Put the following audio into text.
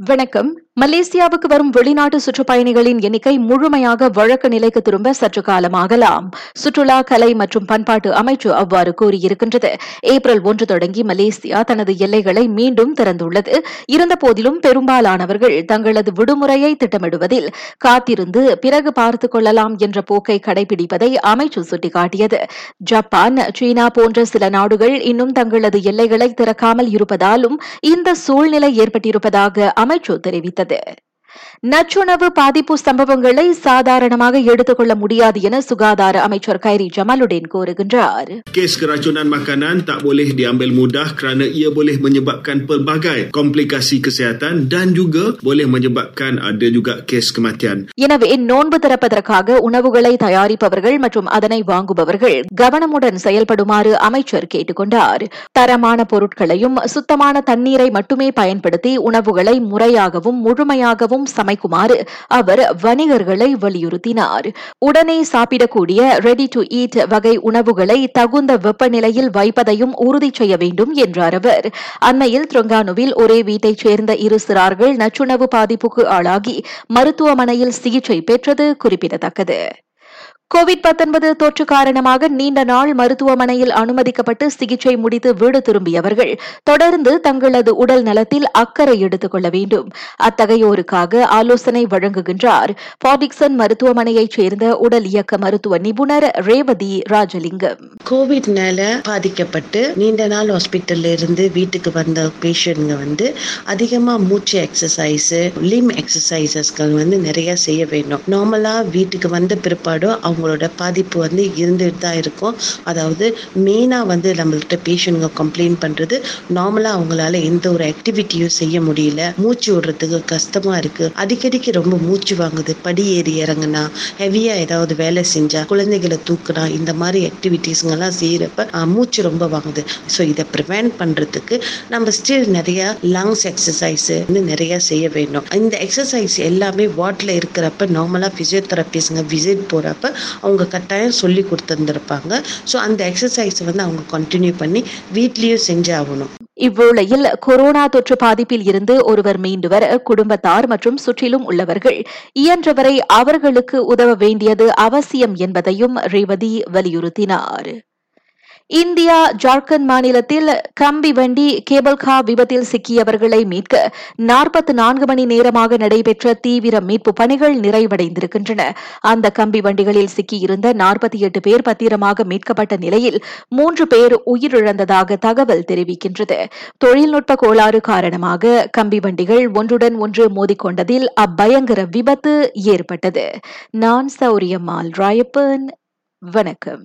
வணக்கம். மலேசியாவுக்கு வரும் வெளிநாட்டு சுற்றுப்பயணிகளின் எண்ணிக்கை முழுமையாக வழக்கு நிலைக்கு திரும்ப சற்று காலமாகலாம். சுற்றுலா கலை மற்றும் பண்பாட்டு அமைச்சு அவ்வாறு கூறியிருக்கின்றது. ஏப்ரல் ஒன்று தொடங்கி மலேசியா தனது எல்லைகளை மீண்டும் திறந்துள்ளது. இருந்தபோதிலும் பெரும்பாலானவர்கள் தங்களது விடுமுறையை திட்டமிடுவதில் காத்திருந்து பிறகு பார்த்துக் கொள்ளலாம் என்ற போக்கை கடைபிடிப்பதை அமைச்சு சுட்டிக்காட்டியது. ஜப்பான் சீனா போன்ற சில நாடுகள் இன்னும் தங்களது எல்லைகளை திறக்காமல் இருப்பதாலும் இந்த சூழ்நிலை ஏற்பட்டிருப்பதாக அமைச்சு தெரிவித்தது. ಅದೇ நச்சுணவு பாதிப்பு சம்பவங்களை சாதாரணமாக எடுத்துக்கொள்ள முடியாது என சுகாதார அமைச்சர் கைரி ஜமாலுடன் கூறுகின்றார் Kes keracunan makanan tak boleh diambil mudah kerana ia boleh menyebabkan pelbagai komplikasi kesihatan dan juga boleh menyebabkan ada juga kes kematian. எனவே நோன்பு திறப்பதற்காக உணவுகளை தயாரிப்பவர்கள் மற்றும் அதனை வாங்குபவர்கள் கவனமுடன் செயல்படுமாறு அமைச்சர் கேட்டுக்கொண்டார் தரமான பொருட்களையும் சுத்தமான தண்ணீரை மட்டுமே பயன்படுத்தி உணவுகளை முறையாகவும் முழுமையாகவும் சமைக்குமாறு அவர் வணிகர்களை வலியுறுத்தினார். உடனே சாப்பிடக்கூடிய ரெடி டு ஈட் வகை உணவுகளை தகுந்த வெப்பநிலையில் வைப்பதையும் உறுதி செய்ய வேண்டும் என்றார் அவர். அண்மையில் த்ரொங்கானுவில் ஒரே வீட்டைச் சேர்ந்த இரு சிறார்கள் நச்சுணவு பாதிப்புக்கு ஆளாகி மருத்துவமனையில் சிகிச்சை பெற்றது குறிப்பிடத்தக்கது. கோவிட் 19 தொற்று காரணமாக நீண்ட நாள் மருத்துவமனையில் அனுமதிக்கப்பட்டு சிகிச்சை முடித்து வீடு திரும்பியவர்கள் தொடர்ந்து தங்களது உடல் நலத்தில் அக்கறை எடுத்துக் கொள்ள வேண்டும். அத்தகையோருக்காக ஆலோசனை வழங்குகின்றார். பாடிக்சன் மருத்துவமனையைச் சேர்ந்த உடல் இயக்க மருத்துவ நிபுணர் ரேவதி ராஜலிங்கம். கோவிட்னால பாதிக்கப்பட்டு நீண்ட நாள் ஹாஸ்பிட்டல்ல இருந்து வீட்டுக்கு வந்த பேஷண்ட்ங்க வந்து அதிகமாக மூச்சு எக்ஸசைஸ் லிம் எக்ஸசைசஸ்கள் வந்து நிறைய செய்ய வேண்டும். நார்மலாக வீட்டுக்கு வந்த பிற்பாடும் அவங்களோட பாதிப்பு வந்து இருந்துட்டு தான் இருக்கும். அதாவது மெயினாக வந்து நம்மள்கிட்ட பேஷண்ட்ங்க கம்ப்ளைண்ட் பண்ணுறது நார்மலாக அவங்களால எந்த ஒரு ஆக்டிவிட்டியும் செய்ய முடியல. மூச்சு விடுறதுக்கு கஷ்டமாக இருக்குது அடிக்கடிக்கு ரொம்ப மூச்சு வாங்குது. படி ஏறி இறங்குனா ஹெவியாக ஏதாவது வேலை செஞ்சால் குழந்தைகளை தூக்குனா இந்த மாதிரி ஆக்டிவிட்டீஸுங்கெல்லாம் செய்கிறப்ப மூச்சு ரொம்ப வாங்குது. ஸோ இதை ப்ரிவென்ட் பண்ணுறதுக்கு நம்ம ஸ்டில் நிறையா லங்ஸ் எக்ஸசைஸு வந்து நிறையா செய்ய வேண்டும். இந்த எக்ஸசைஸ் எல்லாமே வாட்டில் இருக்கிறப்ப நார்மலாக ஃபிசியோதெரபிஸ்ங்க விசிட் போகிறப்ப அவங்க கட்டாயம் சொல்லி கொடுத்துருந்துருப்பாங்க. ஸோ அந்த எக்ஸசைஸ் வந்து அவங்க கண்டினியூ பண்ணி வீட்லேயும் செஞ்சு ஆகணும் இவ்வேளையில் கொரோனா தொற்று பாதிப்பில் இருந்து ஒருவர் மீண்டு வர குடும்பத்தார் மற்றும் சுற்றிலும் உள்ளவர்கள். இயன்றவரை அவர்களுக்கு உதவ வேண்டியது அவசியம் என்பதையும் ரேவதி வலியுறுத்தினார். இந்தியா ஜார்க்கண்ட் மாநிலத்தில் கம்பி வண்டி கேபிள் கா விபத்தில் சிக்கியவர்களை மீட்க நாற்பத்தி நான்கு மணி நேரமாக நடைபெற்ற தீவிர மீட்பு பணிகள் நிறைவடைந்திருக்கின்றன. அந்த கம்பி வண்டிகளில் சிக்கியிருந்த நாற்பத்தி எட்டு பேர் பத்திரமாக மீட்கப்பட்ட நிலையில் மூன்று பேர் உயிரிழந்ததாக தகவல் தெரிவிக்கின்றது. தொழில்நுட்ப கோளாறு காரணமாக கம்பி வண்டிகள் ஒன்றுடன் ஒன்று மோதிக்கொண்டதில் அப்பயங்கர விபத்து ஏற்பட்டது. நான் சௌரியம்மாள் ராயப்பன். வணக்கம்.